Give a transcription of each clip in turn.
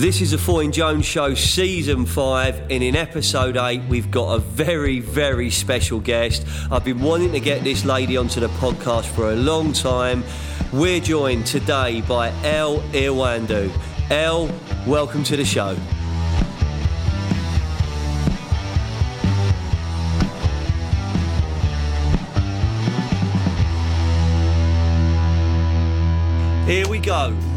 This is the Foyne Jones Show, Season 5, and in Episode 8, we've got a very, very special guest. I've been wanting to get this lady onto the podcast for a long time. We're joined today by El Ioannou. El, welcome to the show.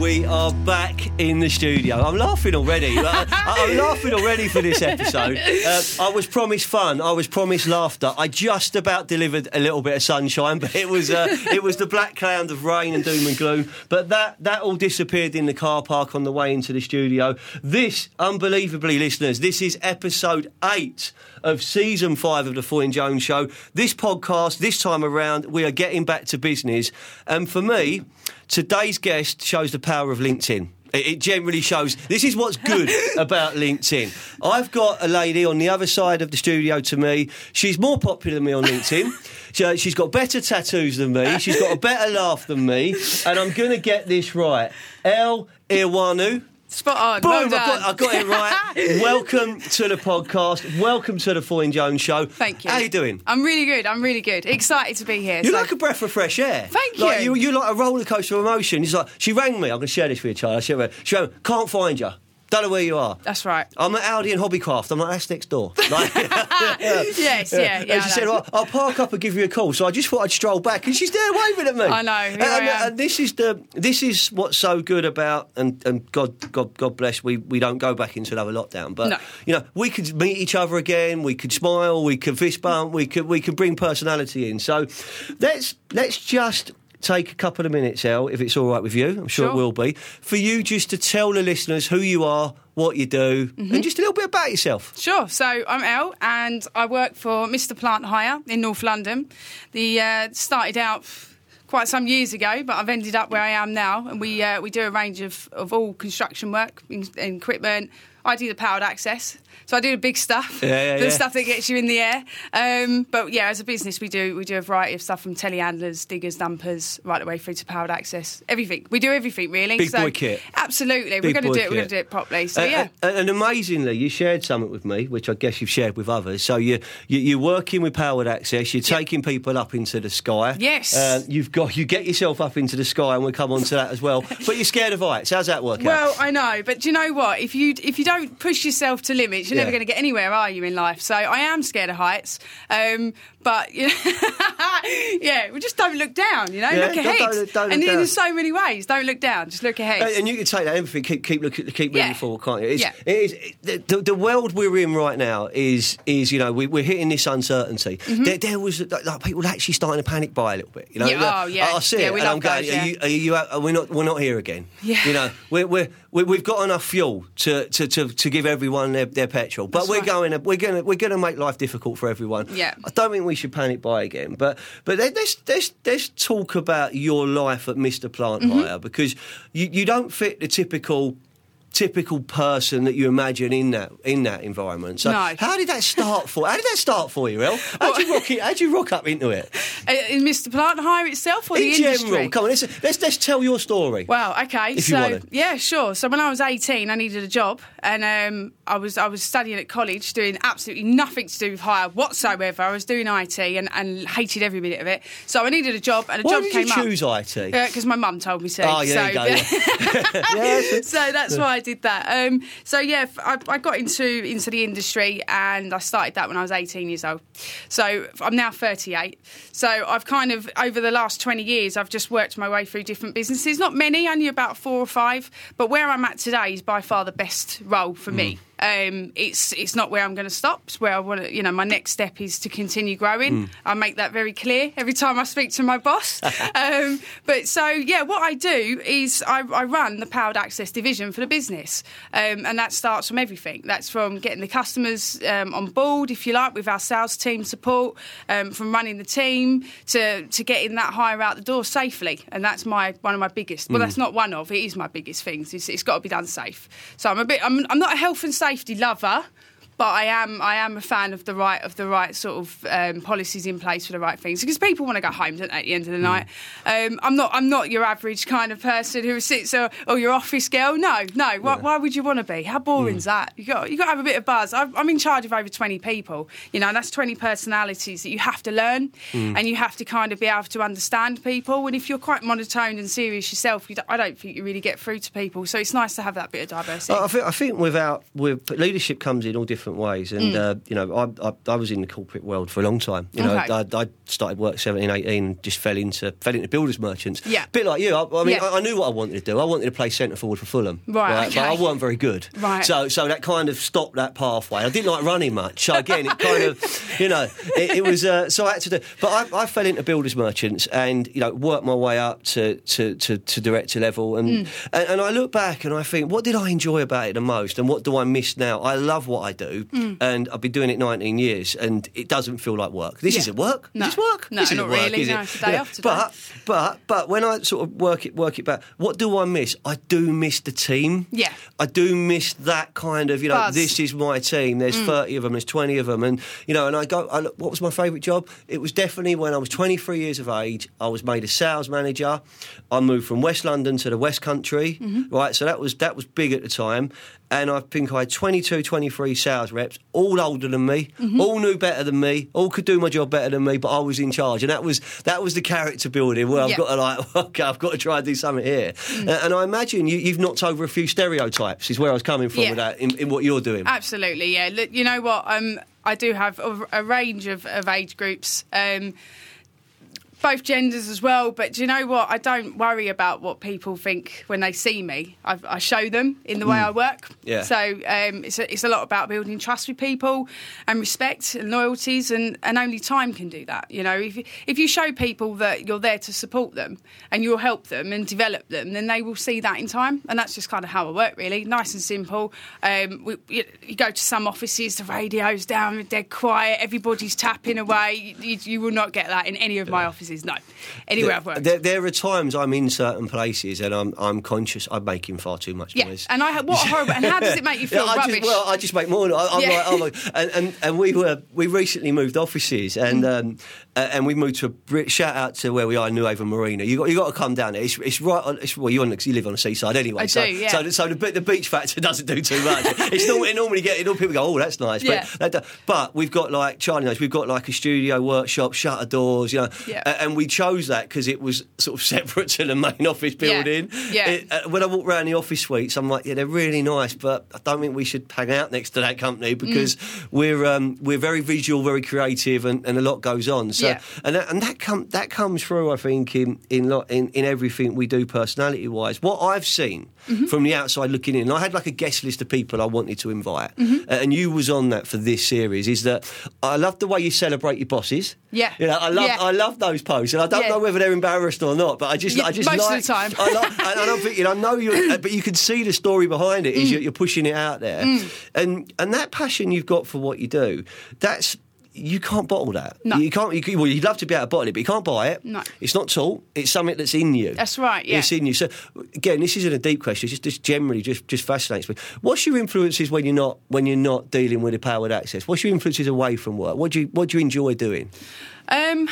We are back in the studio. I'm laughing already. I, am laughing already for this episode. Uh, I was promised fun. I was promised laughter. I just about delivered a little bit of sunshine, but it was uh, it was the black cloud of rain and doom and gloom. But that that all disappeared in the car park on the way into the studio. This, unbelievably, listeners, this is episode eight of season five of the Foyne Jones Show. This podcast, this time around, we are getting back to business, and for me. Today's guest shows the power of LinkedIn. It generally shows. This is what's good about LinkedIn. I've got a lady on the other side of the studio to me. She's more popular than me on LinkedIn. She's got better tattoos than me. She's got a better laugh than me. And I'm going to get this right. El Ioannou. Spot on. Boom! Well I, got, I got it right. Welcome to the podcast. Welcome to the Foyne Jones Show. Thank you. How you doing? I'm really good. I'm really good. Excited to be here. You're so- like a breath of fresh air. Thank like, you. You're like a roller coaster of emotion. It's like she rang me. I'm going to share this with you, Charlie. I share it. She rang, can't find you. Don't know where you are. That's right. I'm at Audi and Hobbycraft. I'm like, that's next door. Like, yes, yeah, yeah. and she said, well, I'll park up and give you a call. So I just thought I'd stroll back, and she's there waving at me. I know, And, and- uh, and this is the this is what's so good about, and, and God, God, God bless. We we don't go back into another lockdown, but No. you know, we could meet each other again. We could smile. We could fist bump. We could we could bring personality in. So let's let's just. Take a couple of minutes, El, if it's all right with you. I'm sure, it will be. For you just to tell the listeners who you are, what you do, Mm-hmm. and just a little bit about yourself. Sure. So I'm Elle, and I work for Mr. Plant Hire in North London. The uh, started out quite some years ago, but I've ended up where I am now, and we uh, we do a range of, of all construction work, in, in equipment. I do the powered access, so I do the big stuff, Yeah, yeah, the yeah. stuff that gets you in the air. Um, but yeah, as a business, we do we do a variety of stuff from telehandlers, diggers, dumpers, right the way through to powered access. Everything we do, everything really. Big so, boy kit. Absolutely, Big we're going to do it. We're going to do it properly. So Uh, yeah. and, and amazingly, you shared something with me, which I guess you've shared with others. So you, you you're working with powered access. You're taking people up into the sky. Yes. Uh, you've got you get yourself up into the sky, and we'll come on to that as well. But you're scared of heights. How's that work out? Well, I know, but do you know what? If you if you don't push yourself to limits, you're Yeah. never going to get anywhere, are you, in life? So I am scared of heights, um, but you know, yeah, we just don't look down. You know, Yeah, look ahead. don't don't and in so many ways, don't look down, just look ahead. Uh, And you can take that everything. Keep keep looking, keep moving Yeah. forward, can't you? It's, Yeah. It is the, the world we're in right now is is you know we, we're hitting this uncertainty. There, there was like, people actually starting to panic buy a little bit. You know, Mm-hmm. Yeah, oh, yeah. I, see Yeah, it, we and I'm going. those, are you, are you, are we're not we're not here again. Yeah. You know, we're, we're we, we've got enough fuel to, to, to, to give everyone their, their petrol, but That's we're right. going we're going to we're going to make life difficult for everyone. Yeah. I don't think we should panic buy again, but but let- let's let's let's talk about your life at Mr. Plant Mm-hmm. Hire because you, you don't fit the typical typical person that you imagine in that in that environment. So No. how did that start for? How did that start for you, El? How'd you rock it? How'd you rock up into it? Uh, in Mr. Plant Hire itself or in the general, industry? come on, let's, let's let's tell your story. Well, okay, If you so yeah, sure. So when I was eighteen, I needed a job, and um, I was I was studying at college, doing absolutely nothing to do with hire whatsoever. I was doing IT and, and hated every minute of it. So I needed a job, and a Why job did came you up. choose IT? Because my mum told me to. Oh, yeah, so, you go. Yeah. so that's why I did that. Um, so yeah, I got into into the industry and I started that when I was 18 years old. So I'm now 38. So I've kind of over the last 20 years, I've just worked my way through different businesses. Not many, only about four or five. But where I'm at today is by far the best role for me. Um, it's it's not where I'm going to stop. It's where I want to. You know, my next step is to continue growing. I make that very clear every time I speak to my boss. um, but so yeah, what I do is I, I run the powered access division for the business, um, and that starts from everything. That's from getting the customers um, on board, if you like, with our sales team support, um, from running the team to to getting that hire out the door safely. And that's my one of my biggest. Well, that's not one of. It is my biggest things. It's, it's got to be done safe. So I'm a bit. I'm, I'm not a health and safety lover. But I am I am a fan of the right of the right sort of um, policies in place for the right things because people want to go home don't they, at the end of the night. Um, I'm not I'm not your average kind of person who sits or, or your office girl. No, no. Why, why would you want to be? How boring's that? You got you got to have a bit of buzz. i I'm in charge of over 20 people. You know, and that's 20 personalities that you have to learn and you have to kind of be able to understand people. And if you're quite monotone and serious yourself, you don't, I don't think you really get through to people. So it's nice to have that bit of diversity. I think, I think without with leadership comes in all different ways, and Mm. uh, you know I, I, I was in the corporate world for a long time. You know, Okay. I, I started work 17, 18, and just fell into fell into builders merchants. Yeah. A bit like you. I, I mean, Yeah. I, I knew what I wanted to do. I wanted to play centre forward for Fulham. Right, but I okay. weren't very good. Right. So so that kind of stopped that pathway. I didn't like running much. So again, it kind of you know it, it was. Uh, so I had to do. But I, I fell into builders merchants and you know worked my way up to to, to, to director level and, Mm. and and I look back and I think what did I enjoy about it the most and what do I miss now? I love what I do Mm. and I've been doing it 19 years and it doesn't feel like work. This Yeah. isn't work. No. Is this work? No, this isn't not work, really. is? No, it's a day off today. But but but when I sort of work it work it back, what do I miss? I do miss the team. Yeah. I do miss that kind of you know Buzz. this is my team. There's 30 of them. There's 20 of them, and you know and I go. I look, what was my favourite job? It was definitely when I was 23 years of age. I was made a sales manager. I moved from West London to the West Country. Right, so that was that was big at the time. And I think I had 22, 23 sales reps, all older than me, all knew better than me, all could do my job better than me, but I was in charge, and that was that was the character building. Where I've Yeah. got to like, okay, I've got to try and do something here. Mm. Uh, and I imagine you, you've knocked over a few stereotypes. Is where I was coming from Yeah. with that in, in what you're doing. Absolutely, yeah. Look, you know what? Um, I do have a, a range of, of age groups. Um, both genders as well, but do you know what? I don't worry about what people think when they see me. I, I show them in the way I work. Mm. Yeah. So um, it's, a, it's a lot about building trust with people and respect and loyalties, and, and only time can do that. You know, if you- if you show people that you're there to support them and you'll help them and develop them, then they will see that in time, and that's just kind of how I work. Really, nice and simple. Um, we, you, you go to some offices, the radio's down, dead quiet, everybody's tapping away. You, you will not get that in any of my offices. No, anywhere I've worked. There, there are times I'm in certain places and I'm I'm conscious I'm making far too much yeah, noise. and I what a horrible. And how does it make you feel Yeah, I rubbish? just, well, I just make more. I, I'm Yeah. like, oh my, and, and and we were we recently moved offices, and Mm. um, uh, and we moved to a bri- shout out to where we are, Newhaven Marina. You got you got to come down there. It's, it's right on. It's, well, you on you live on the seaside anyway. I so, do, yeah. So, the- so the, the beach factor doesn't do too much. it's not normally, normally get all people go, oh, that's nice. Yeah. But, that, but we've got like Charlie knows we've got like a studio workshop, shutter doors, you know, Yeah. a- and we chose that because it was sort of separate to the main office Yeah. building. Yeah. It- uh, when I walk around the office suites, I'm like, yeah, they're really nice, but I don't think we should hang out next to that company because Mm. we're um, we're very visual, very creative, and, and a lot goes on. So, Yeah. and that, and that com- that comes through, I think, in in, lot, in in everything we do, personality wise. What I've seen Mm-hmm. from the outside looking in, and I had like a guest list of people I wanted to invite, Mm-hmm. uh, and you was on that for this series. Is that I love the way you celebrate your bosses. Yeah. you know, I love Yeah. I love those posts, and I don't Yeah. know whether they're embarrassed or not, but I just I just most of the time. I like, and and I'm thinking, I know you're, uh, but you can see the story behind it. Is Mm. you're, you're pushing it out there, and and that passion you've got for what you do, that's. You can't bottle that. No. You can't. You, well, you'd love to be able to bottle it, but you can't buy it. No. It's not taught. It's something that's in you. That's right, yeah. It's in you. So again, this isn't a deep question. It's just, just generally just, just fascinates me. What's your influences when you're not when you're not dealing with a powered access? What's your influences away from work? What do you what do you enjoy doing? Um,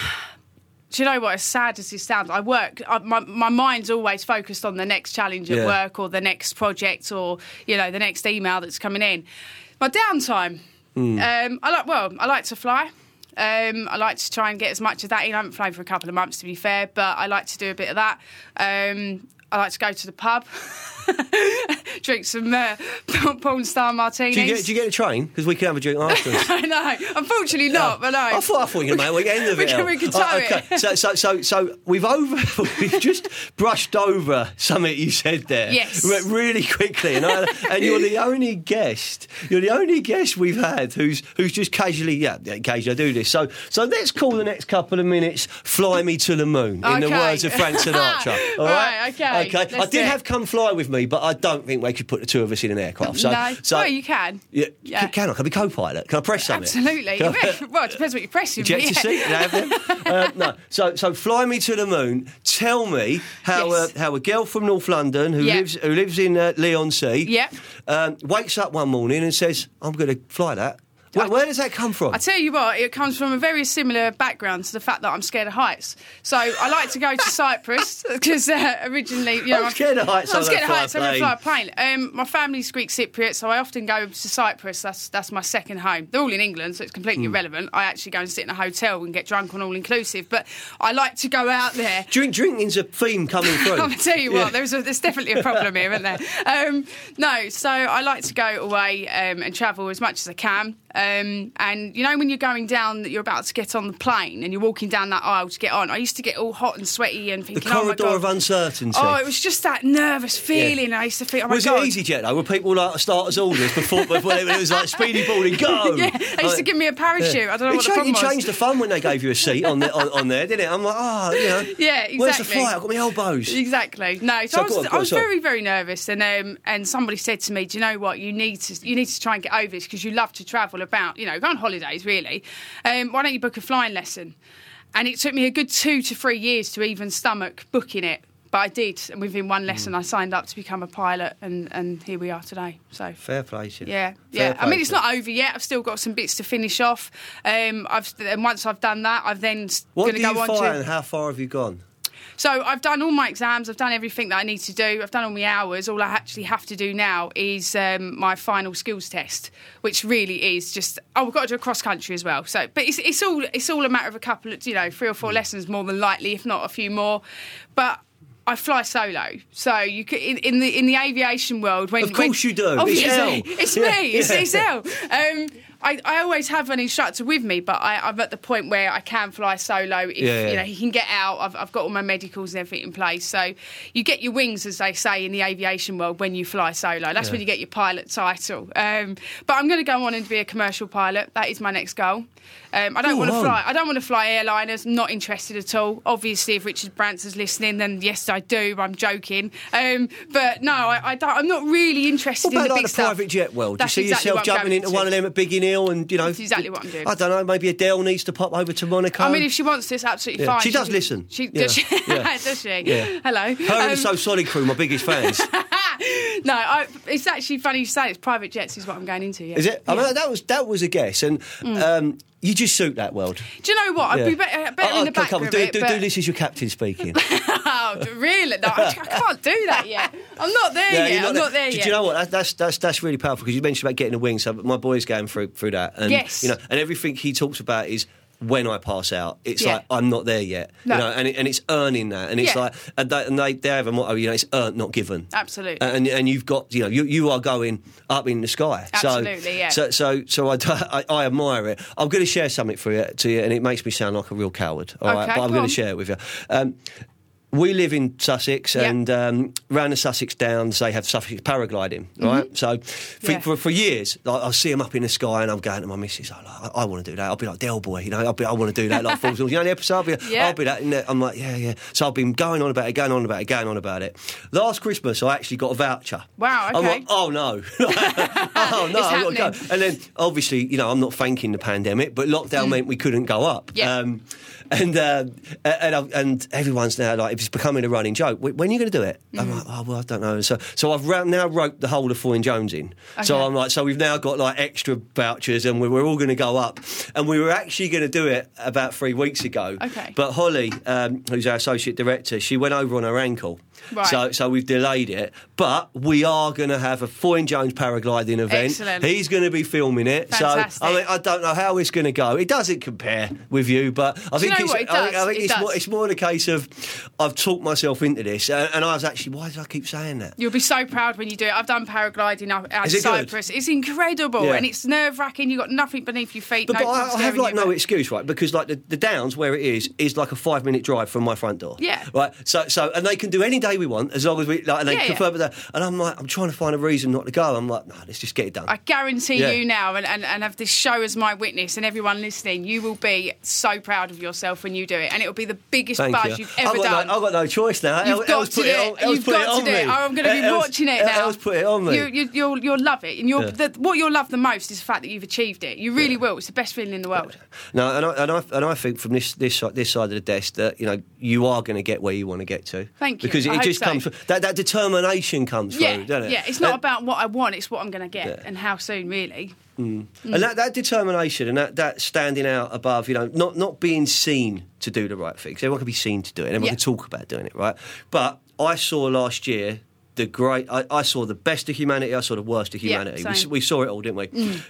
do you know what? As sad as this sounds, I work. I, my my mind's always focused on the next challenge at Yeah. work, or the next project, or you know the next email that's coming in. My downtime. Hmm. Um, I like. Well, I like to fly. Um, I like to try and get as much of that in. I haven't flown for a couple of months, to be fair, but I like to do a bit of that. Um, I like to go to the pub, drink some uh, porn star martinis. Do you get do you get a train? Because we can have a drink afterwards. I know. Unfortunately, not. But no. I thought I thought you were going to make the end of We it. can- we can Oh, tow it. okay. So, so, so, so we've over, we've just brushed over something you said there. Yes. really quickly, and, I, and you're the only guest. You're the only guest we've had who's who's just casually, yeah, occasionally I do this. So, so let's call the next couple of minutes "Fly Me to the Moon" in the words of Frank Sinatra. All right, Right, okay. Okay. Let's I did have "Come Fly with Me," but I don't think we could put the two of us in an aircraft. So, no. so well, you can. yeah, Yeah. Can I? Can I be co-pilot? Can I press something? Absolutely. I- well, it depends what you're pressing. but Ejector yeah. seat. Uh, no, so so fly me to the moon. Tell me how Yes. uh, how a girl from North London who Yeah. lives who lives in uh, Leigh-on-Sea, Yeah. um, wakes up one morning and says, "I'm going to fly that." Where, where does that come from? I tell you what, it comes from a very similar background to the fact that I'm scared of heights. So I like to go to Cyprus because uh, originally, you know, I'm scared of heights, I'm scared of heights. so fly a plane. Um, my family's Greek Cypriot, so I often go to Cyprus. That's that's my second home. They're all in England, so it's completely Hmm. irrelevant. I actually go and sit in a hotel and get drunk on all inclusive. But I like to go out there. Drink, drinking's a theme coming through. I'll tell you what, there's, a, there's definitely a problem here, isn't there? Um, no, so I like to go away um, and travel as much as I can. Um, and you know, when you're going down, that you're about to get on the plane and you're walking down that aisle to get on, I used to get all hot and sweaty and the thinking, oh my corridor God. of uncertainty. Oh, it was just that nervous feeling. I used to think, oh my was it easyJet though? Were people like start as orders before, before it was like speedy boarding? Go. Yeah, they used to give me a parachute. I don't know it what the changed, problem was. changed the fun when they gave you a seat on, the, on, on there, didn't it? I'm like, oh, you know. Yeah, Where's the exactly. flight? I've got my elbows. Exactly. No, so, So I was, on, I was very, very nervous, and um, and somebody said to me, "Do you know what? You need to you need to try and get over this because you love to travel about, you know, go on holidays, really. Um, why don't you book a flying lesson?" And it took me a good two to three years to even stomach booking it, but I did, and within one Mm. lesson, I signed up to become a pilot, and and here we are today. So. Fair play to you. Yeah, Fair yeah. I mean, it's not over yet. I've still got some bits to finish off. Um, I've and once I've done that, I've then What do to you go on fly to. and how far have you gone? So I've done all my exams. I've done everything that I need to do. I've done all my hours. All I actually have to do now is um, my final skills test, which really is just. Oh, we've got to do a cross country as well. So, but it's, it's all it's all a matter of a couple of you know three or Mm. four lessons more than likely, if not a few more. But I fly solo, so you could in, in the in the aviation world. When Of course when- you do. It's Obviously, El. it's me. It's, yeah. it's El. Um, I, I always have an instructor with me, but I, I'm at the point where I can fly solo if Yeah, yeah. you know he can get out. I've, I've got all my medicals and everything in place. So you get your wings, as they say in the aviation world, when you fly solo. That's when you get your pilot title. Um, but I'm going to go on and be a commercial pilot. That is my next goal. Um, I don't want to fly. I don't want to fly airliners. Not interested at all. Obviously, if Richard Branson's listening, then yes, I do. I'm joking. Um, but no, I, I don't. I'm not really interested What in about the like big the stuff. private jet world? Do you see exactly yourself jumping into one of them at Biggin And, you know... That's exactly what I'm doing. I don't know, maybe Adele needs to pop over to Monaco. I mean, if she wants this, absolutely Yeah. fine. She does listen. She, Yeah. does, she? Yeah. does she? Yeah. Hello. Her and the Um, So Solid crew, my biggest fans. no, I, it's actually funny you say. It's private jets is what I'm going into. Yeah. Is it? I mean, that was that was a guess, and um, you just suit that world. Do you know what? I'd be better, better Oh, in the okay, back come of do, it. do, but, do this as your captain speaking. Oh, really? No, I, I can't do that yet. I'm not there Yeah, yet. you're I'm not there do, yet. Do you know what? That, that's that's that's really powerful because you mentioned about getting a wing. So my boy's going through through that, and Yes. you know, and everything he talks about is. When I pass out, it's Yeah. like I'm not there yet, No. you know, and, it, and it's earning that, and it's Yeah. like, and they, and they, they have a motto, you know, it's earned, not given. Absolutely. and and you've got, you know, you, you are going up in the sky. Absolutely, so, yeah. So so so I, I, I admire it. I'm going to share something for you to you, and it makes me sound like a real coward. All right, Okay, but I'm going on. to share it with you. Um, we live in Sussex, Yeah. and um, round the Sussex Downs, they have Sussex paragliding, right? So for, Mm-hmm. Yeah. for, for years, like, I'll see them up in the sky, and I'm going to my missus, I'm like, I, I want to do that. I'll be like Del Boy, you know, I'll be, I want to do that, like Falls You know the episode? I'll be, Yeah. I'll be that. And I'm like, yeah, yeah. So I've been going on about it, going on about it, going on about it. Last Christmas, I actually got a voucher. Wow, I'm okay. like, oh no. oh no, I've got to go. And then, obviously, you know, I'm not thanking the pandemic, but lockdown meant we couldn't go up. Mm. Yeah. Um, and uh, and I've- and everyone's now like it's becoming a running joke. When are you going to do it? I'm Mm. like, oh well, I don't know. So so I've ra- now wrote the whole of Foyne Jones in. So I'm like, so we've now got like extra vouchers, and we we're all going to go up. And we were actually going to do it about three weeks ago. Okay. But Holly, um, who's our associate director, she went over on her ankle. Right. So, so we've delayed it, but we are going to have a Foyne Jones paragliding event. Excellent. He's going to be filming it. Fantastic. So, I mean, I don't know how it's going to go. It doesn't compare with you, but I think it's. It I think, does. I think It it's, does. more, it's more the case of I've talked myself into this, and, and I was actually why did I keep saying that? You'll be so proud when you do it. I've done paragliding out, out Is in good? Cyprus. It's incredible Yeah. and it's nerve wracking. You've got nothing beneath your feet. But, no but I, I have like no excuse, right? Because like the, the Downs, where it is, is like a five minute drive from my front door. Yeah. Right. So so and they can do any day we want as long as we like, and they Yeah, yeah. confirm that. And I'm like, I'm trying to find a reason not to go. I'm like, no, let's just get it done. I guarantee Yeah. you now, and, and, and have this show as my witness, and everyone listening, you will be so proud of yourself when you do it, and it will be the biggest Thank buzz you. you've ever I've got done. No, I've got no choice now. You've Els- got to do it it. You've got it to do it. Oh, I'm going to be watching it now. Els put it on me. You, you, you'll, you'll love it, and you'll, Yeah. the, what you'll love the most is the fact that you've achieved it. You really will. It's the best feeling in the world. No, and I, and I and I think from this this side, this side of the desk that you know you are going to get where you want to get to. Thank you. Because it I hope just so. comes through- that that determination comes Yeah, through, doesn't it? yeah. It's not And- about what I want; it's what I'm going to get, and how soon, really. And that, that determination and that, that standing out above, you know, not, not being seen to do the right thing. everyone can be seen to do it. Everyone Yeah. can talk about doing it, right? But I saw last year the great. I, I saw the best of humanity. I saw the worst of Yeah, humanity. we, we saw it all, didn't we?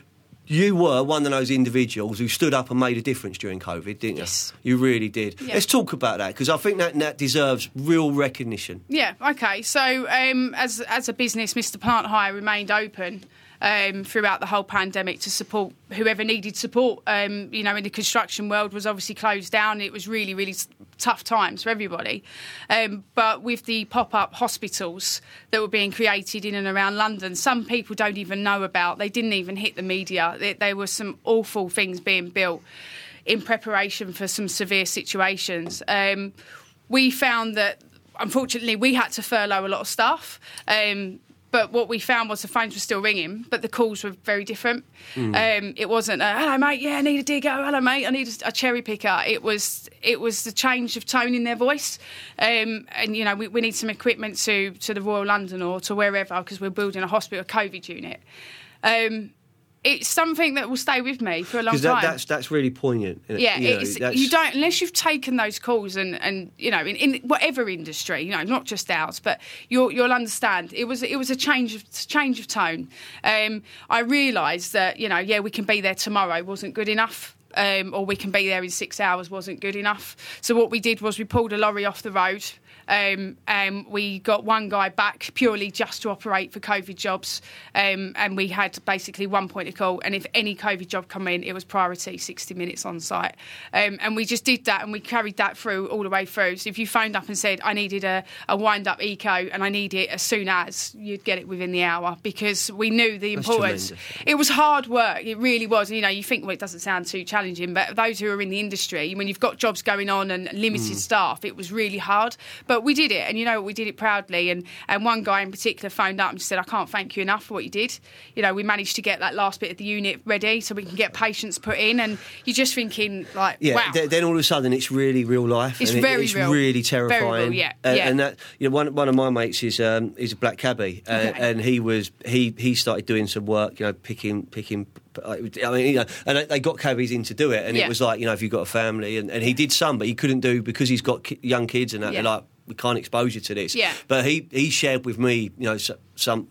You were one of those individuals who stood up and made a difference during COVID, didn't you? Yes. You really did. Yeah. Let's talk about that because I think that, that deserves real recognition. Yeah. Okay. So, um, as as a business, Mr. Plant Hire remained open um, throughout the whole pandemic to support whoever needed support. Um, you know, in the construction world was obviously closed down. It was really, really tough times for everybody. Um, but with the pop up hospitals that were being created in and around London, some people don't even know about. They didn't even hit the media. There, were some awful things being built in preparation for some severe situations. Um, we found that unfortunately we had to furlough a lot of staff. Um, but what we found was the phones were still ringing, but the calls were very different. Um, it wasn't, a, "Hello, mate. Yeah, I need a digger. Hello, mate. I need a, a cherry picker." It was, it was the change of tone in their voice. Um, and you know, we, we need some equipment to to the Royal London or to wherever because we're building a hospital COVID unit. Um, it's something that will stay with me for a long Because time. that's, that's really poignant. Yeah, You know, you don't unless you've taken those calls and, and you know in, in whatever industry, you know, not just ours, but you'll you'll understand. It was it was a change of change of tone. Um, I realised that you know, yeah, we can be there tomorrow wasn't good enough. Um, or we can be there in six hours wasn't good enough. So what we did was we pulled a lorry off the road, um, and we got one guy back purely just to operate for COVID jobs, um, and we had basically one point of call. And if any COVID job come in, it was priority, sixty minutes on site, um, and we just did that, and we carried that through all the way through. So if you phoned up and said I needed a, a wind up eco and I need it as soon as, you'd get it within the hour because we knew the importance. It was hard work. It really was. You know, you think well, it doesn't sound too challenging, but those who are in the industry, when you've got jobs going on and limited staff, it was really hard. But we did it, and you know, we did it proudly. And and one guy in particular phoned up and just said, "I can't thank you enough for what you did." You know, we managed to get that last bit of the unit ready so we can get patients put in, and you're just thinking like, Yeah, wow. th- then all of a sudden it's really real life. It's and it- very it's real. really Very real, terrifying. yeah, And, yeah. and that you know, one one of my mates is um, is a black cabbie, uh, Okay. and he was he he started doing some work, you know, picking picking. I mean, you know, and they- they got cabbies in to do it, and Yeah. it was like, you know, if you've got a family, and, and he did some, but he couldn't do because he's got ki- young kids, and that, Yeah. they're like, we can't expose you to this. Yeah. But he he shared with me, you know, so, some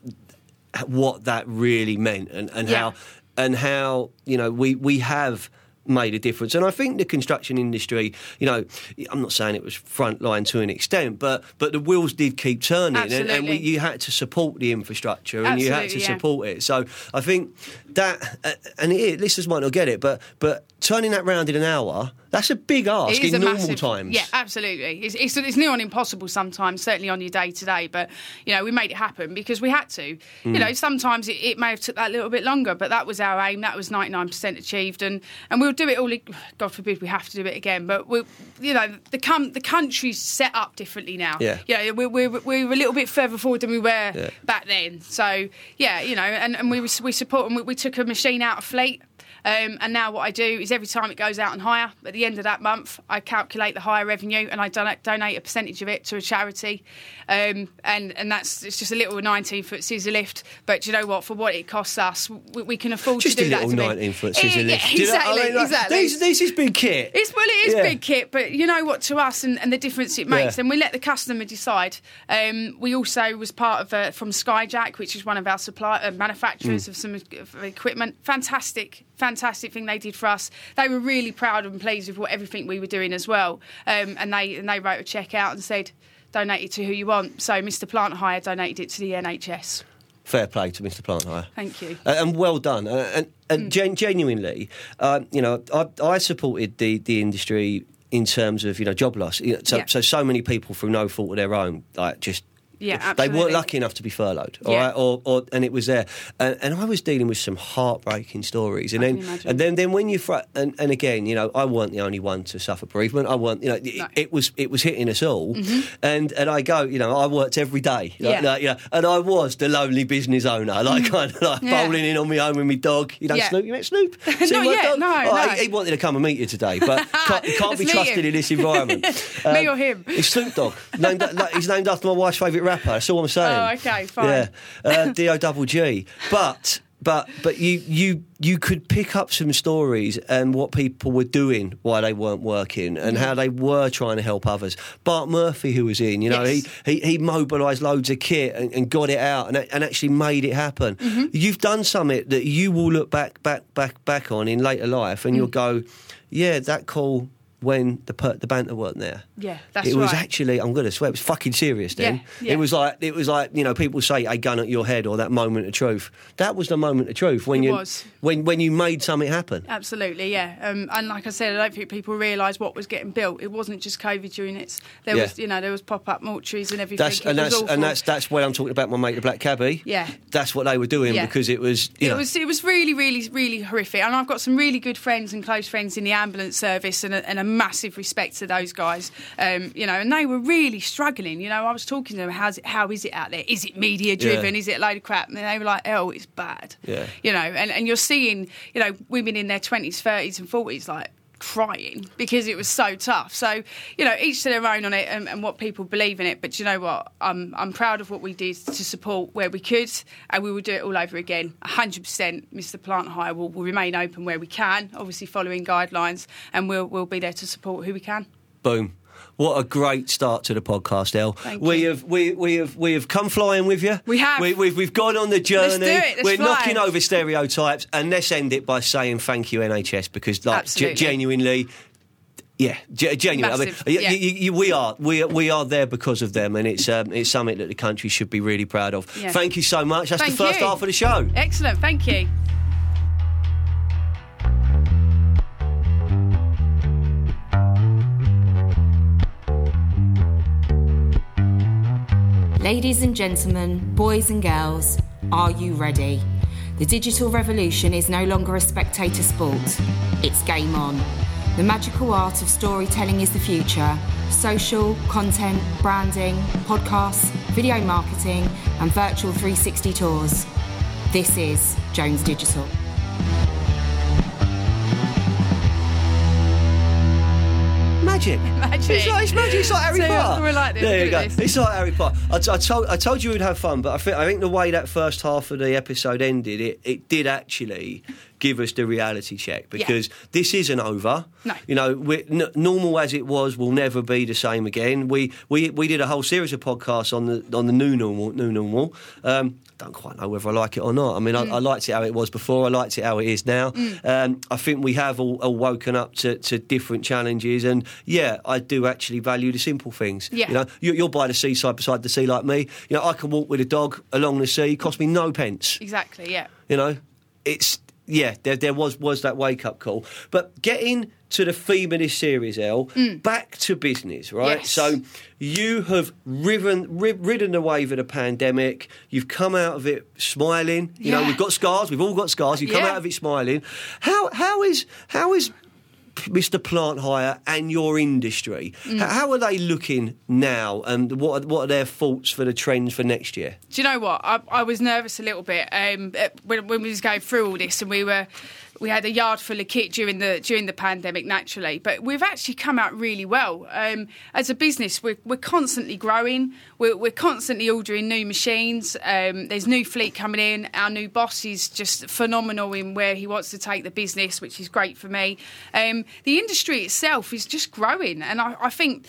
what that really meant, and and Yeah. how and how you know we we have made a difference. And I think the construction industry, you know, I'm not saying it was frontline to an extent, but but the wheels did keep turning, and, and we, you had to support the infrastructure, and you had to yeah. support it. So I think that, uh, and it, listeners might not get it, but but turning that round in an hour, that's a big ask in normal massive, times. Yeah, absolutely. It's, it's, it's near on impossible sometimes, certainly on your day to day. But you know, we made it happen because we had to. Mm. You know, sometimes it, it may have took that little bit longer, but that was our aim. That was ninety nine percent achieved, and and we'll do it all. God forbid we have to do it again. But we, you know, the com- the country's set up differently now. Yeah. yeah, we're, we're we're a little bit further forward than we were Yeah. back then. So yeah, you know, and, and we we support and we, we took a machine out of fleet. Um, and now what I do is every time it goes out on hire, at the end of that month, I calculate the hire revenue and I don- donate a percentage of it to a charity. Um, and and that's it's just a little 19 foot scissor lift. But you know what? For what it costs us, we, we can afford Just to do that. little to be- 19 foot Yeah, scissor yeah, lift. Do you know I Exactly, mean? Like, exactly. This, this is big kit. It's well, it is Yeah. big kit, but you know what? To us and, and the difference it makes, Yeah. and we let the customer decide. Um, we also was part of uh, from Skyjack, which is one of our supply uh, manufacturers Mm. of some of equipment. Fantastic, fantastic thing they did for us. They were really proud and pleased with what everything we were doing as well. Um, and they and they wrote a check out and said. Donate it to who you want. So Mr. Plant Hire donated it to the NHS. Fair play to Mr. Plant Hire. Thank you. Uh, and well done. Uh, and and gen- genuinely, uh, you know, I, I supported the, the industry in terms of you know job loss. So, Yeah. so so many people through no fault of their own, like just. Yeah, They weren't lucky enough to be furloughed, all Yeah. right, or, or and it was there, and, and I was dealing with some heartbreaking stories, and I then and then then when you fr- and, and again, you know, I weren't the only one to suffer bereavement. I weren't, you know, it, No. Mm-hmm. it was it was hitting us all, and and I go, you know, I worked every day, like, Yeah. like, you know, and I was the lonely business owner, like kind of like. Yeah. bowling in on my own with my dog. You know, Yeah. Snoop, you met Snoop? Not yet, dog? no, Oh, no. He, he wanted to come and meet you today, but can't, can't be trusted him. in this environment. Me or him? It's Snoop Dogg. Named, like, he's named after my wife's favourite rapper. That's all I'm saying. Oh, okay, fine. Yeah, uh, D O double G. But but but you you you could pick up some stories and what people were doing why they weren't working and how they were trying to help others. Bart Murphy, who was in, you know, Yes. he, he he mobilised loads of kit and, and got it out and, and actually made it happen. Mm-hmm. You've done something that you will look back back back back on in later life, and you'll Mm. go, yeah, that call when the per- the banter weren't there. Yeah, that's it was right. actually I'm going to swear it was fucking serious then. Yeah, yeah. It was like it was like you know people say a gun at your head or that moment of truth. That was the moment of truth when It you was. when when you made something happen. Absolutely, yeah. Um, and like I said, I don't think people realise what was getting built. It wasn't just COVID units. There Yeah. was, you know, there was pop-up mortuaries and everything. That's It and was that's awful. and that's that's where I'm talking about my mate the black cabbie. Yeah. that's what they were doing Yeah. because it was you it know was it was really really really horrific and I've got some really good friends and close friends in the ambulance service and a, and a massive respect to those guys um, you know and they were really struggling you know. I was talking to them how's it, how is it out there? Is it media driven Yeah. is it a load of crap? And they were like oh it's bad. Yeah. you know and, and you're seeing you know women in their 20s 30s and 40s like crying because it was so tough. So you know each to their own on it and, and what people believe in it. But you know what? I'm, I'm proud of what we did to support where we could and we will do it all over again. 100% mr plant hire will, will remain open where we can obviously following guidelines and we'll, we'll be there to support who we can. Boom. What a great start to the podcast, El. Thank we you. have we, we have we have come flying with you. We have. We, we've we've gone on the journey. do it, let's We're fly. knocking over stereotypes, and let's end it by saying thank you NHS because like Absolutely. genuinely. Yeah, ge- genuinely. Massive, I mean, yeah. y- y- y- we are we are, we are there because of them, and it's um, it's something that the country should be really proud of. Yeah. Thank you so much. That's Thank the first you. half of the show. excellent thank you Ladies and gentlemen, boys and girls, are you ready? The digital revolution is no longer a spectator sport, it's game on. The magical art of storytelling is the future. Social, content, branding, podcasts, video marketing, and virtual 360 tours. This is Jones Digital. Magic. Magic. It's like, it's magic. It's like Harry So, Potter. we're like this, there you go. this. It's like Harry Potter. I, I told I told you we'd have fun, but I think I think the way that first half of the episode ended, it, it did actually give us the reality check because this isn't over. No. You know, n- normal as it was will never be the same again. We we we did a whole series of podcasts on the on the new normal new normal. Um, don't quite know whether I like it or not. I mean, Mm. I, I liked it how it was before. I liked it how it is now. Um, I think we have all, all woken up to, to different challenges, and yeah, I do actually value the simple things. Yeah. You know, you, you're by the seaside beside the sea like me. You know, I can walk with a dog along the sea. Cost me no pence. exactly yeah You know, it's yeah. There, there was was that wake up call, but getting to the theme of this series, El, back to business, right? Mm. Yes. So you have riven, ridden the wave of the pandemic. You've come out of it smiling. You know, we've got scars. We've all got scars. You've come Yeah. out of it smiling. How how is how is Mr. Plant Hire and your industry? Mm. How are they looking now, and what are, what are their thoughts for the trends for next year? Do you know what? I, I was nervous a little bit um, when, when we was going through all this, and we were we had a yard full of kit during the during the pandemic, naturally. But we've actually come out really well um, as a business. We're, we're constantly growing. We're, we're constantly ordering new machines. Um, there's new fleet coming in. Our new boss is just phenomenal in where he wants to take the business, which is great for me. Um, the industry itself is just growing, and I, I think.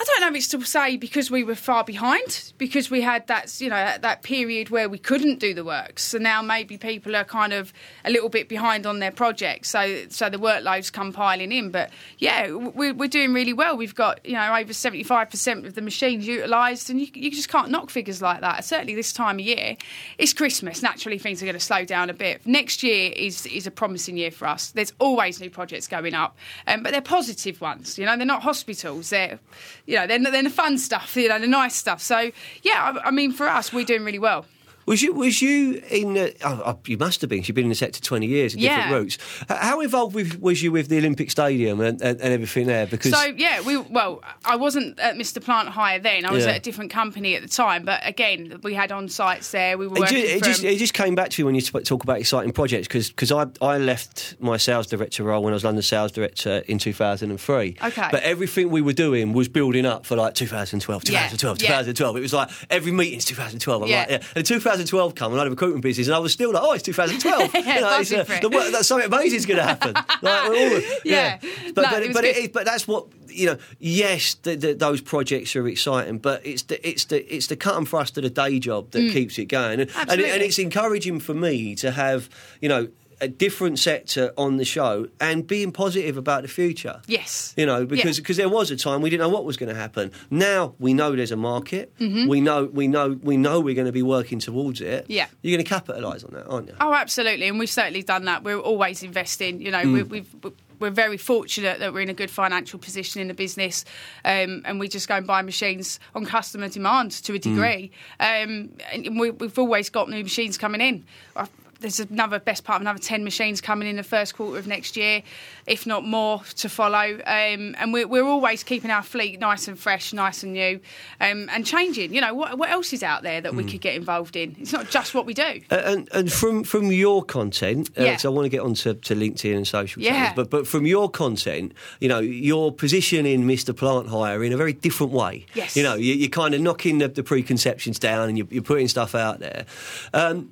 I don't know if it's to say because we were far behind, because we had that you know that, that period where we couldn't do the work. So now maybe people are kind of a little bit behind on their projects, so so the workloads come piling in. But yeah, we're, we're doing really well. We've got you know over seventy five percent of the machines utilised, and you, you just can't knock figures like that. Certainly this time of year, it's Christmas. Naturally, things are going to slow down a bit. Next year is is a promising year for us. There's always new projects going up, um, but they're positive ones. You know, they're not hospitals. They're you know, they're, they're the fun stuff, you know, the nice stuff. So, yeah, I, I mean, for us, we're doing really well. Was you was you in? The, oh, oh you must have been. You've been in the sector twenty years in different routes. How involved with, was you with the Olympic Stadium and, and, and everything there? Because So yeah, we well, I wasn't at Mr. Plant Hire then. I was Yeah. at a different company at the time. But again, we had on sites there. We were it, working ju- it just, it just came back to you when you talk about exciting projects because because I, I left my sales director role when I was London sales director in 2003. Okay. But everything we were doing was building up for like 2012, Yeah, 2012, yeah. 2012. It was like every meeting's 2012. I'm Yeah. like, yeah. And 2012 come and I had a recruitment business, and I was still like, oh, it's 2012. Yeah, you know, it's, uh, for the, that's something amazing is going to happen. Like, all- Yeah. But, No, but, it but, it is, but that's what you know. Yes, the, the, those projects are exciting, but it's the it's the it's the cut and thrust of the day job that keeps it going, and, and, and Mm. It's encouraging for me to have you know a different sector on the show and being positive about the future. Yes. You know, because Yeah. because there was a time we didn't know what was going to happen. Now we know there's a market. Mm-hmm. We know we know we know we're going to be working towards it. Yeah. You're going to capitalise on that, aren't you? Oh, absolutely, and we've certainly done that. We're always investing. You know, Mm. we, we've. We're very fortunate that we're in a good financial position in the business, um, and we just go and buy machines on customer demand to a degree. Um, and we, we've always got new machines coming in. I- There's another best part of another ten machines coming in the first quarter of next year, if not more, to follow. Um, and we're, we're always keeping our fleet nice and fresh, nice and new, um, and changing. You know, what, what else is out there that we Mm. could get involved in? It's not just what we do. Uh, And, and from from your content, uh, Yeah. I want to get onto to LinkedIn and social Yeah. channels, but but from your content, you know, you're positioning Mr. Plant Hire in a very different way. Yes. You know, you, you're kind of knocking the, the preconceptions down and you're, you're putting stuff out there. Um,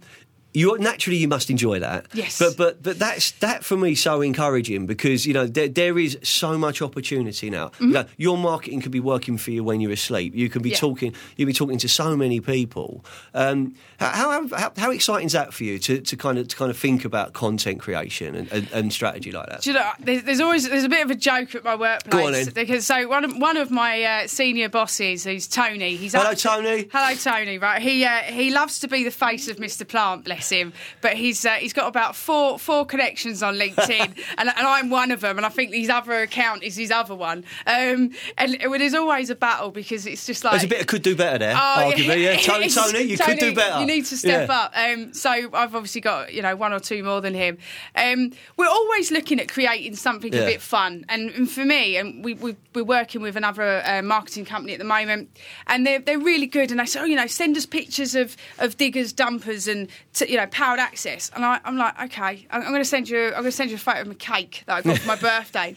you naturally you must enjoy that. Yes. But but but that's that for me so encouraging because you know there, there is so much opportunity now. You know, your marketing could be working for you when you're asleep. You can be Mm-hmm. Yeah. talking. You'll be talking to so many people. Um, how, how how exciting is that for you to, to kind of to kind of think about content creation and, and, and strategy like that? Do you know, there's, there's always there's a bit of a joke at my workplace Go on then. because so one of, one of my uh, senior bosses, who's Tony, he's Hello, up- Tony. Hello, Tony. Right, he uh, he loves to be the face of Mr. Plant, bless him. But he's uh, he's got about four four connections on LinkedIn, and, and I'm one of them. And I think his other account is his other one. Um, and it, there's always a battle because it's just like There's a bit of could do better there. Oh, arguably, yeah. Tony, Tony, you could do better. You need to step Yeah. up. Um, so I've obviously got you know one or two more than him. Um, we're always looking at creating something Yeah. a bit fun, and, and for me, and we, we we're working with another uh, marketing company at the moment, and they're they're really good. And they say, oh, you know, send us pictures of of diggers, dumpers, and t- you know powered access. And I, I'm like, okay, I'm, I'm going to send you I'm going to send you a photo of my cake that I got for my birthday.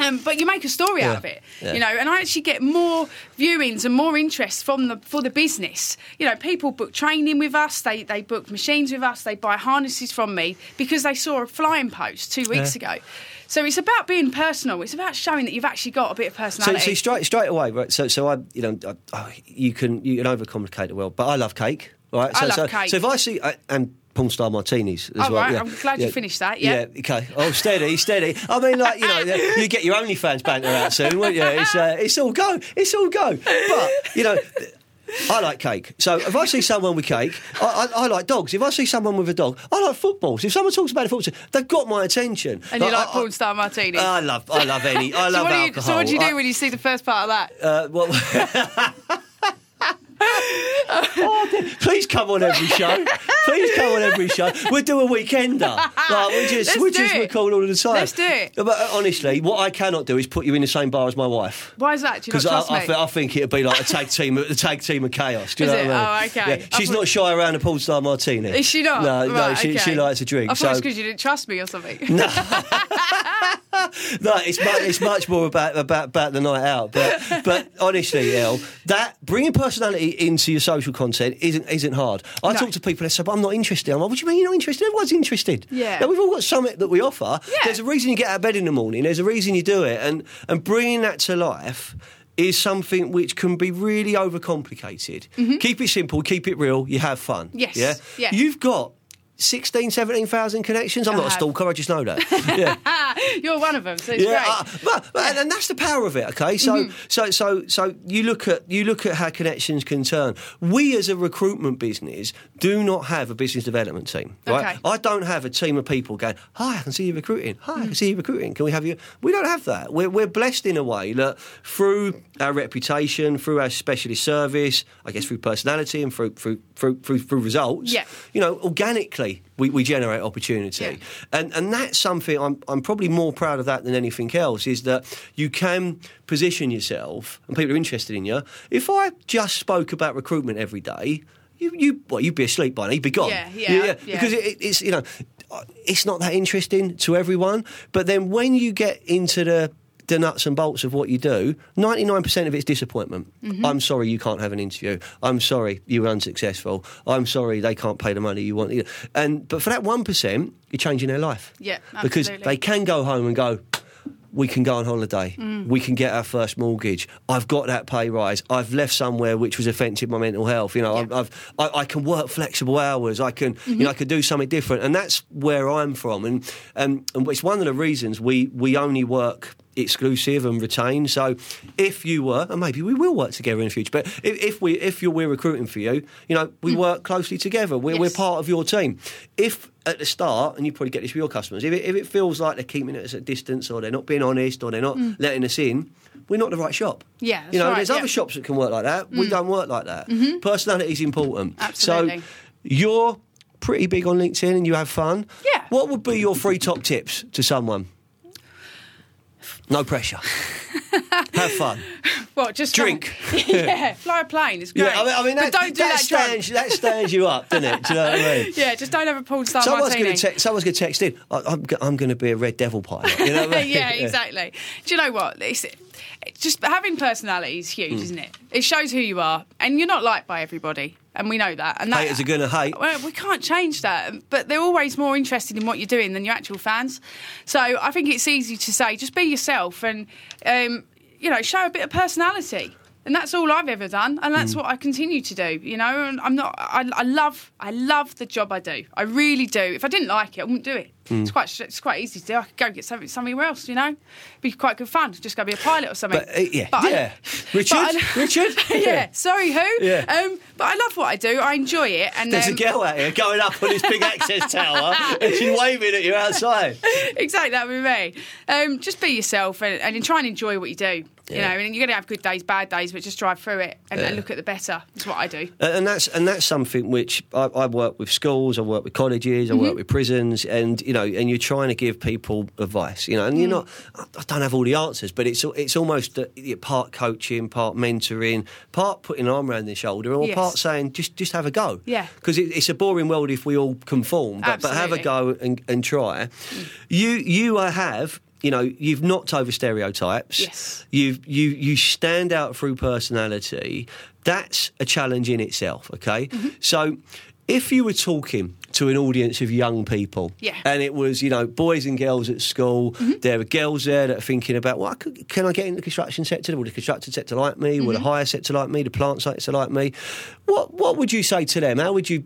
Um, but you make a story out of it, Yeah. you know, and I actually get more viewings and more interest from the for the business. You know, people book training with us, they they book machines with us, they buy harnesses from me because they saw a flying post two weeks ago. So it's about being personal. It's about showing that you've actually got a bit of personality. so straight straight away, right? So, so I, you know, I, you can you can overcomplicate the world, but I love cake, right? I So, love so, cake. so if I see I, and porn star martinis as Oh, well. right, yeah. I'm glad you Yeah. finished that, yeah. Yeah. Okay. Oh, steady, steady. I mean, like you know, you get your OnlyFans banter out soon, won't you? It's uh, it's all go, it's all go. But you know. I like cake. So if I see someone with cake, I, I, I like dogs. If I see someone with a dog, I like footballs. If someone talks about a football, they've got my attention. and you like I- I- porn star martini. I love, I love any. I so love what do you, alcohol. so what do you do I- when you see the first part of that? uh, well, Oh, please come on every show. Please come on every show. We'll do a weekender. Like, we just Let's we just it. record all the time. Let's do it. But uh, honestly, what I cannot do is put you in the same bar as my wife. Why is that? Do you not Because I, I? I think it'd be like a tag team, a tag team of chaos. Do you Is know it? what I mean? Oh, okay. Yeah. She's thought- not shy around a Porn Star Martini. Is she not? No, no. Right, She, she okay. likes a drink. I thought it was because you didn't trust me or something. no, it's much, it's much more about, about about the night out. But but honestly, El, that bringing personality into your social content isn't isn't hard. I No. talk to people that say, "But I'm not interested." I'm like, "What do you mean you're not interested? Everyone's interested." Yeah. Now, we've all got something that we offer. Yeah. There's a reason you get out of bed in the morning. There's a reason you do it, and and bringing that to life. Is something which can be really overcomplicated. Keep it simple, keep it real, you have fun. Mm-hmm. Yes, Yeah? yeah. You've got 16, 17,000 connections. I'm not a stalker, I just know that. Yeah. You're one of them, so it's Yeah, great. uh, but, but and, that's the power of it. Okay, so Mm-hmm. so so so you look at you look at how connections can turn. We as a recruitment business do not have a business development team. Right, Okay. I don't have a team of people going. Hi, I can see you recruiting. Hi, I can see you recruiting. Can we have you? We don't have that. We're we're blessed in a way that through our reputation, through our specialist service, I guess through personality and through through through through, through results. Yeah. You know, organically we, we generate opportunity. Yeah. And and that's something I'm I'm probably more proud of that than anything else is that you can position yourself and people are interested in you. If I just spoke about recruitment every day, you you well you'd be asleep by now, you'd be gone. Yeah, yeah, yeah. Because it, it's you know it's not that interesting to everyone. But then when you get into the the nuts and bolts of what you do, 99% of it's disappointment. Mm-hmm. I'm sorry you can't have an interview. I'm sorry you were unsuccessful. I'm sorry they can't pay the money you want. And but for that 1%, you're changing their life. Yeah, absolutely. Because they can go home and go, we can go on holiday. Mm. We can get our first mortgage. I've got that pay rise. I've left somewhere which was offensive my mental health. You know, Yeah. Mm-hmm. I've, I've, I, I can work flexible hours. I can, you know, I can do something different. And that's where I'm from. And, and, and it's one of the reasons we, we only work exclusive and retain. So if you were, and maybe we will work together in the future, but if, if we if you're, we're recruiting for you, you know, we hmm. work closely together. We're, we're part of your team. If at the start, and you probably get this with your customers, if it, if it feels like they're keeping us at a distance or they're not being honest or they're not hmm. letting us in, we're not the right shop. Yeah, you know, right, there's yeah. other shops that can work like that. We hmm. don't work like that. Mm-hmm. Personality is important. Absolutely. So you're pretty big on LinkedIn and you have fun. Yeah. What would be your three top tips to someone? No pressure. have fun. What? Just Drink. Yeah, fly a plane. It's great. Yeah, I mean, I mean but that, don't do that, that, stands, that stands you up, doesn't it? Do you know what I mean? Yeah, just don't have a porn star Someone's martini. going to te- someone's going to text in. I, I'm, I'm going to be a Red Devil pilot. You know what I mean? yeah, exactly. Do you know what? It's, it's just having personality is huge, Hmm. isn't it? It shows who you are, and you're not liked by everybody, and we know that. And that, Haters are going to hate. Well, we can't change that, but they're always more interested in what you're doing than your actual fans. So I think it's easy to say, just be yourself, and um, you know, show a bit of personality. And that's all I've ever done, and that's what I continue to do. You know, and I'm not. I, I love. I love the job I do. I really do. If I didn't like it, I wouldn't do it. Hmm. It's quite. It's quite easy to do. I could go get something somewhere else. You know, be quite good fun. Just go be a pilot or something. But, uh, yeah, But I- Richard? I- Richard? yeah. Sorry, who? Yeah. Um, but I love what I do. I enjoy it. And There's um, a girl out here going up on this big access tower and she's waving at you outside. exactly that with me. Um, just be yourself and, and try and enjoy what you do. You know, and you're going to have good days, bad days, but just drive through it and, look at the better. That's what I do. And that's and that's something which I, I work with schools, I work with colleges, I Mm-hmm. work with prisons, and you know, and you're trying to give people advice, you know, and you're Mm. not. I don't have all the answers, but it's it's almost part coaching, part mentoring, part putting an arm around their shoulder, or Yes. part saying just just have a go. Yeah. because it, it's a boring world if we all conform, but, but have a go and, and try. You you uh, have. You know, you've knocked over stereotypes. Yes. You've you you stand out through personality. That's a challenge in itself. Okay, Mm-hmm. so if you were talking to an audience of young people, Yeah. and it was you know boys and girls at school, Mm-hmm. there are girls there that are thinking about, well, I could, can I get in the construction sector? Will the construction sector like me? Will the Mm-hmm. hire sector like me? The plant sector like me? What what would you say to them? How would you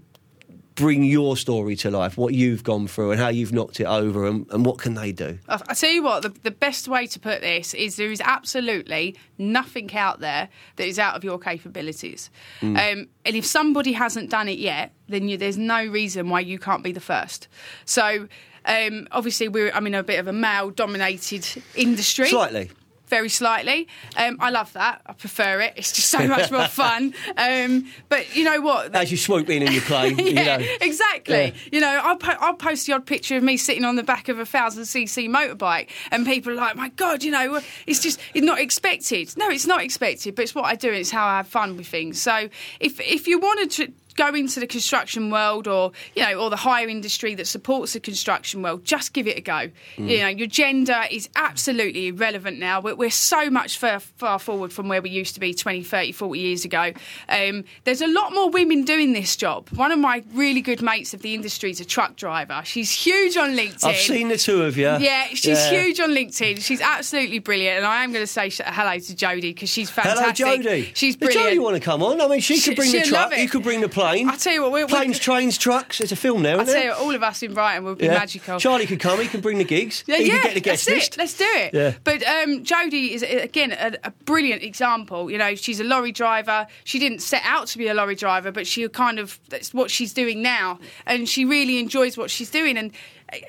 bring your story to life? What you've gone through and how you've knocked it over, and, and what can they do? I I tell you what, the, the best way to put this is there is absolutely nothing out there that is out of your capabilities. Um, and if somebody hasn't done it yet, then you, there's no reason why you can't be the first. So. Um, obviously, we're I'm in a bit of a male-dominated industry. Slightly. Very slightly. Um, I love that. I prefer it. It's just so much more fun. Um, but you know what? As you swoop in in your plane, you yeah, know. exactly. Yeah. You know, I'll, po- I'll post the odd picture of me sitting on the back of a thousand cc motorbike, and people are like, "My God, you know, it's just it's not expected." No, it's not expected, but it's what I do, and it's how I have fun with things. So, if if you wanted to go into the construction world or you know or the hire industry that supports the construction world just give it a go Mm. you know your gender is absolutely irrelevant now we're, we're so much far, far forward from where we used to be 20 30 40 years ago um, there's a lot more women doing this job one of my really good mates of the industry is a truck driver she's huge on linkedin I've seen the two of you. yeah, she's Yeah. huge on LinkedIn. She's absolutely brilliant, and I am going to say hello to Jodie because she's Hello, fantastic. Jodie. She's If brilliant. Jodie want to come on? I mean, she She- could bring the truck. You could bring the plane. I tell you what, we're, planes, trains, trucks. There's a film there, I tell you, all of us in Brighton would be Yeah. magical. Charlie could come. He can bring the gigs. Yeah, he yeah, get the guest list. it. Let's do it. Yeah. But um, Jodie is uh, again a, a brilliant example. You know, she's a lorry driver. She didn't set out to be a lorry driver, but she kind of that's what she's doing now, and she really enjoys what she's doing. And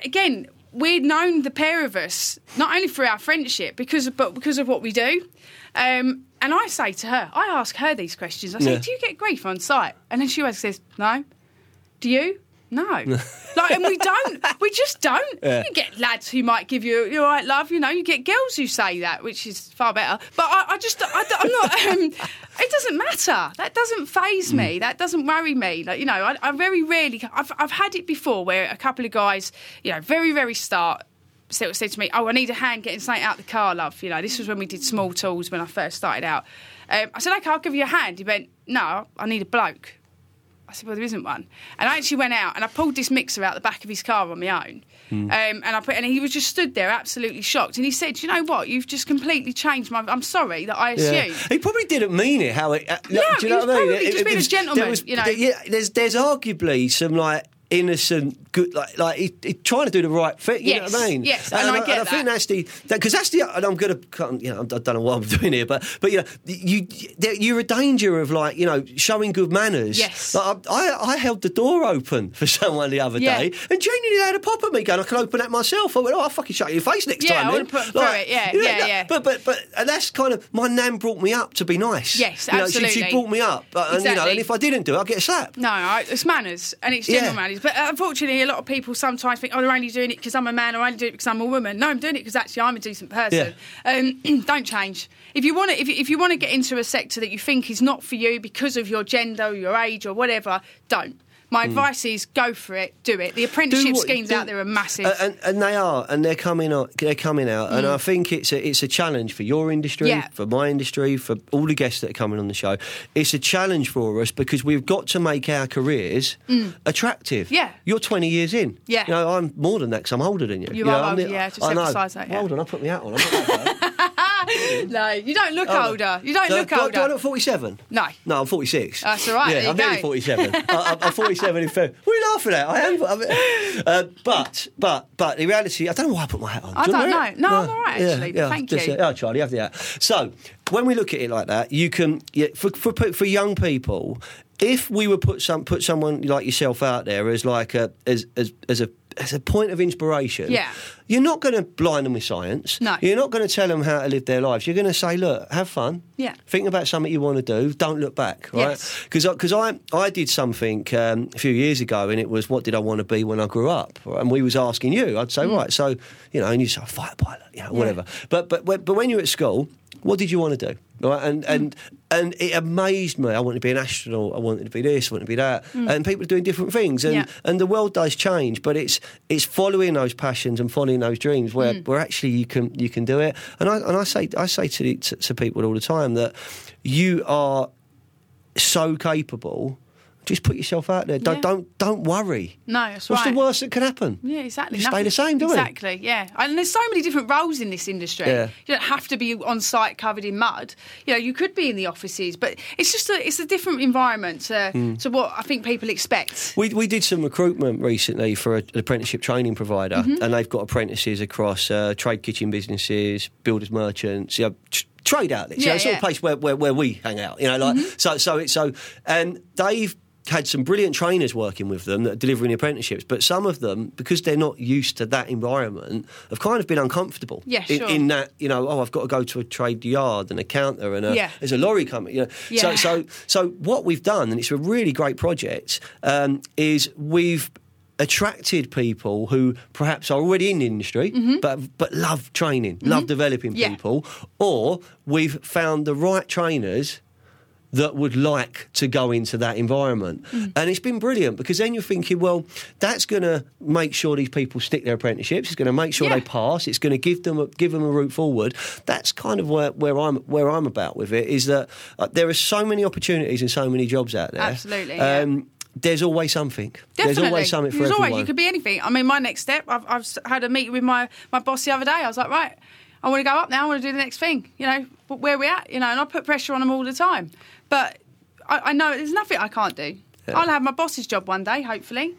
again, we've known the pair of us not only through our friendship, because but because of what we do. Um, and I say to her, I ask her these questions. I say, Yeah. "Do you get grief on site?" And then she always says, "No." Do you? No. like, and we don't. We just don't. Yeah. You get lads who might give you, you're right, love. You know, you get girls who say that, which is far better. But I, I just, I, am not. Um, it doesn't matter. That doesn't phase me. That doesn't worry me. Like, you know, I, I very rarely. I've, I've had it before where a couple of guys, you know, very, very start. Sort of said to me, "Oh, I need a hand getting something out the car, love." You know, this was when we did small tools when I first started out. Um, I said, "Okay, I'll give you a hand." He went, "No, I need a bloke." I said, "Well, there isn't one." And I actually went out and I pulled this mixer out the back of his car on my own. Um, and I put, and he was just stood there, absolutely shocked. And he said, "You know what? You've just completely changed my. I'm sorry that I assumed." He probably didn't mean it. How it? Uh, Yeah, do you know he was what I mean? probably just being a was- gentleman, there was- you know. Yeah, there's there's arguably some like innocent, good, like like he, he trying to do the right thing. You Yes, know what I mean? yes, and I get and that. I think that. that's the because that's the. And I'm gonna, you know, I don't know what I'm doing here, but but you know you you're a danger of like you know showing good manners. Yes. Like, I, I I held the door open for someone the other Yeah. day, and genuinely had a pop at me going, I can open that myself. I went, oh, I'll fucking shut your face next Yeah, time. I would've put through it, yeah, you know, yeah, that- yeah. But but but and that's kind of my nan brought me up to be nice. Yes, You know, she- She, brought me up, uh, and you know, Exactly. and if I didn't do it, I'd get a slap. No, I, it's manners and it's general Yeah. manners. But uh, unfortunately, a lot of people sometimes think, "Oh, they're only doing it because I'm a man, or I only doing it because I'm a woman." No, I'm doing it because actually I'm a decent person. Um, don't change. If you want to, if if you want to get into a sector that you think is not for you because of your gender, your age, or whatever, don't. My advice is go for it, do it. The apprenticeship Hmm. What- schemes do- out there are massive. Uh, and, and they are, and they're coming out. They're coming out, and I think it's a it's a challenge for your industry, Mm. Yeah. for my industry, for all the guests that are coming on the show. It's a challenge for us because we've got to make our careers attractive. Mm. Yeah. you're 20 years in. Yeah. you know, I'm more than that because I'm older than you. You know, are older, the- yeah, just I know. emphasise that, yeah. Hold on, I put my hat on. I'm not that bad. no, you don't look on. older. You don't Do look do older. Do I look 47? No. No, I'm 46. That's all right, Yeah, I'm nearly 47. I, I'm- I'm 47 in February. What are you laughing at? I am. I'm, uh, but, but, but, the reality, I don't know why I put my hat on. I Do you don't want it? know. No, I'm all right, actually. yeah, Thank just, you. uh, oh, Charlie, have the hat. So, when we look at it like that, you can, yeah, for, for, for young people, if we would put some put someone like yourself out there as like a as as, as a as a point of inspiration, Yeah. you're not going to blind them with science. No. You're not going to tell them how to live their lives. You're going to say, look, have fun. Yeah. Think about something you want to do. Don't look back, right? Yes. Because because I, I did something um, a few years ago, and it was what did I want to be when I grew up? And we was asking you. I'd say, Mm. right, so you know, and you say, fighter pilot, you know, whatever. But but but when you're at school, what did you want to do? Right, and Mm. and and it amazed me. I wanted to be an astronaut. I wanted to be this. I wanted to be that. And people are doing different things, and Mm. Yeah. and the world does change. But it's it's following those passions and following those dreams where, Mm. where actually you can you can do it. And I and I say I say to, to to people all the time that you are so capable. Just put yourself out there. Don't Yeah. don't don't worry. No, that's What's right. the worst that can happen? Yeah, exactly. You stay the same, don't we? Exactly, yeah. And there's so many different roles in this industry. Yeah. You don't have to be on site covered in mud. You know, you could be in the offices, but it's just a it's a different environment to, Hmm. to what I think people expect. We, we did some recruitment recently for a, an apprenticeship training provider, Mm-hmm. and they've got apprentices across uh, trade kitchen businesses, builders merchants, you know, tr- trade outlets. you know, Yeah, it's yeah. Mm-hmm. place where, where, where we hang out. You know, like so so it's so, and they've had some brilliant trainers working with them that are delivering apprenticeships, but some of them, because they're not used to that environment, have kind of been uncomfortable. Yeah, in, sure. in that, you know, oh, I've got to go to a trade yard and a counter and a, Yeah. there's a lorry coming. You know, so Yeah. so so what we've done, and it's a really great project, um, is we've attracted people who perhaps are already in the industry but but love training, love developing Mm-hmm. Yeah. people, or we've found the right trainers that would like to go into that environment. Mm. And it's been brilliant because then you're thinking, well, that's going to make sure these people stick their apprenticeships. It's going to make sure Yeah. they pass. It's going to give them a, give them a route forward. That's kind of where, where I'm where I'm about with it is that uh, there are so many opportunities and so many jobs out there. Absolutely, yeah. Um, there's always something. Definitely. There's always something for There's everyone. always- you could be anything. I mean, my next step, I've, I've had a meeting with my, my boss the other day. I was like, right, I want to go up now. I want to do the next thing. You know, where we at? You know, and I put pressure on them all the time. But I, I know there's nothing I can't do. I'll have my boss's job one day, hopefully.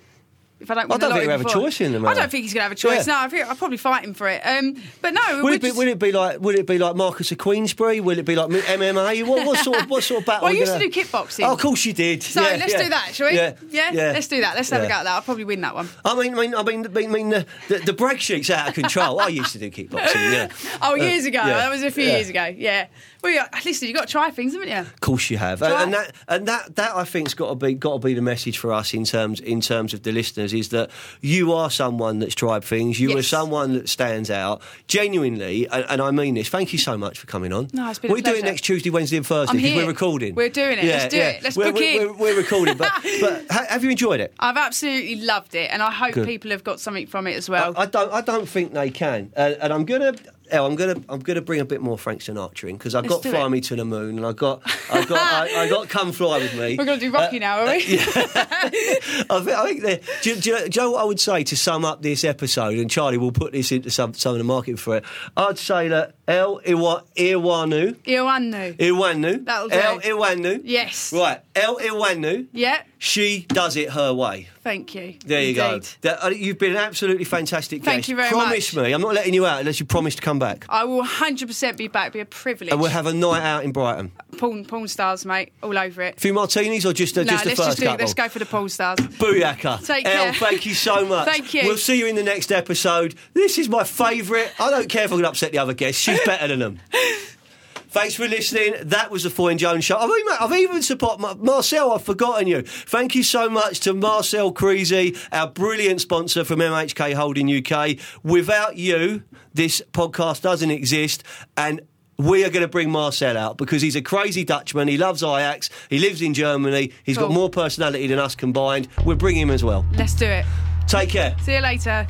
If I don't, I don't think you have a before. choice in the I don't think he's going to have a choice. Yeah. No, I think I'll probably fight him for it. Um, but no, Would it, be, just- would it be like would it be like Marquess of Queensberry? Will it be like MMA? What, what sort of what sort of battle? Well, I used to gonna- do kickboxing. Oh, of course you did. so Yeah, let's yeah. do that, shall we? Yeah, yeah, let's do that. Let's have a go at that. I'll probably win that one. I mean, I mean, I mean, I mean, the, the, the brag sheet's out of control. I used to do kickboxing. Yeah, Oh, years ago. That was a few years ago. Yeah. Well, yeah, listen, you've got to try things, haven't you? Of course you have, Try and that and that that I think's got to be got to be the message for us in terms in terms of the listeners listeners is that you are someone that's tried things. You are someone that stands out genuinely, and, and I mean this. Thank you so much for coming on. No, it's been a What are you doing next Tuesday, Wednesday, and Thursday? I'm 'Cause here. We're recording. We're doing it. Let's do it. Let's we're, book we're, in. We're, we're recording, but but have you enjoyed it? I've absolutely loved it, and I hope Good. people have got something from it as well. I, I don't. I don't think they can. Uh, and I'm gonna. El, I'm gonna. I'm gonna bring a bit more Frank Sinatra in because I've got Fly it. Me to the Moon, and I got. I got. I, I got Come Fly with Me. We're going to do Rocky Uh, now, are we? I think, I think that, do, you- do, you know, do you know what I would say to sum up this episode? And Charlie will put this into some some of the marketing for it. I'd say that El Iwa, Iwanu, Ioannou. Iwanu, That'll do. El Iwanu. Yes. Right, El Iwanu. Yeah. She does it her way. Thank you. There you go. Indeed. That, uh, you've been an absolutely fantastic Thank guest. you very promise much. me, I'm not letting you out unless you promise to come back. I will 100% be back. Be a privilege. And we'll have a night out in Brighton. porn, porn stars, mate, all over it. A few martinis or just, uh, no, just the let's first just do. couple? Let's go for the porn stars. Booyaka. Take El, care. thank you so much. Thank you. We'll see you in the next episode. This is my favourite. I don't care if I'm going to upset the other guests. She's better than them. Thanks for listening. That was the Foy and Jones show. I've even, I've even supported Mar- Marcel. I've forgotten you. Thank you so much to Marcel Creasy, our brilliant sponsor from MHK Holding UK. Without you, this podcast doesn't exist. And we are going to bring Marcel out because he's a crazy Dutchman. He loves Ajax. He lives in Germany. He's got more personality than us combined. We'll bring him as well. Let's do it. Take care. See you later.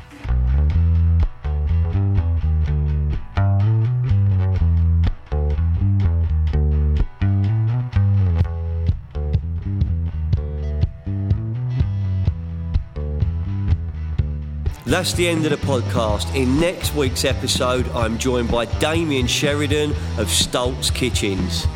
That's the end of the podcast. In next week's episode, I'm joined by Damien Sheridan of Stoltz Kitchens.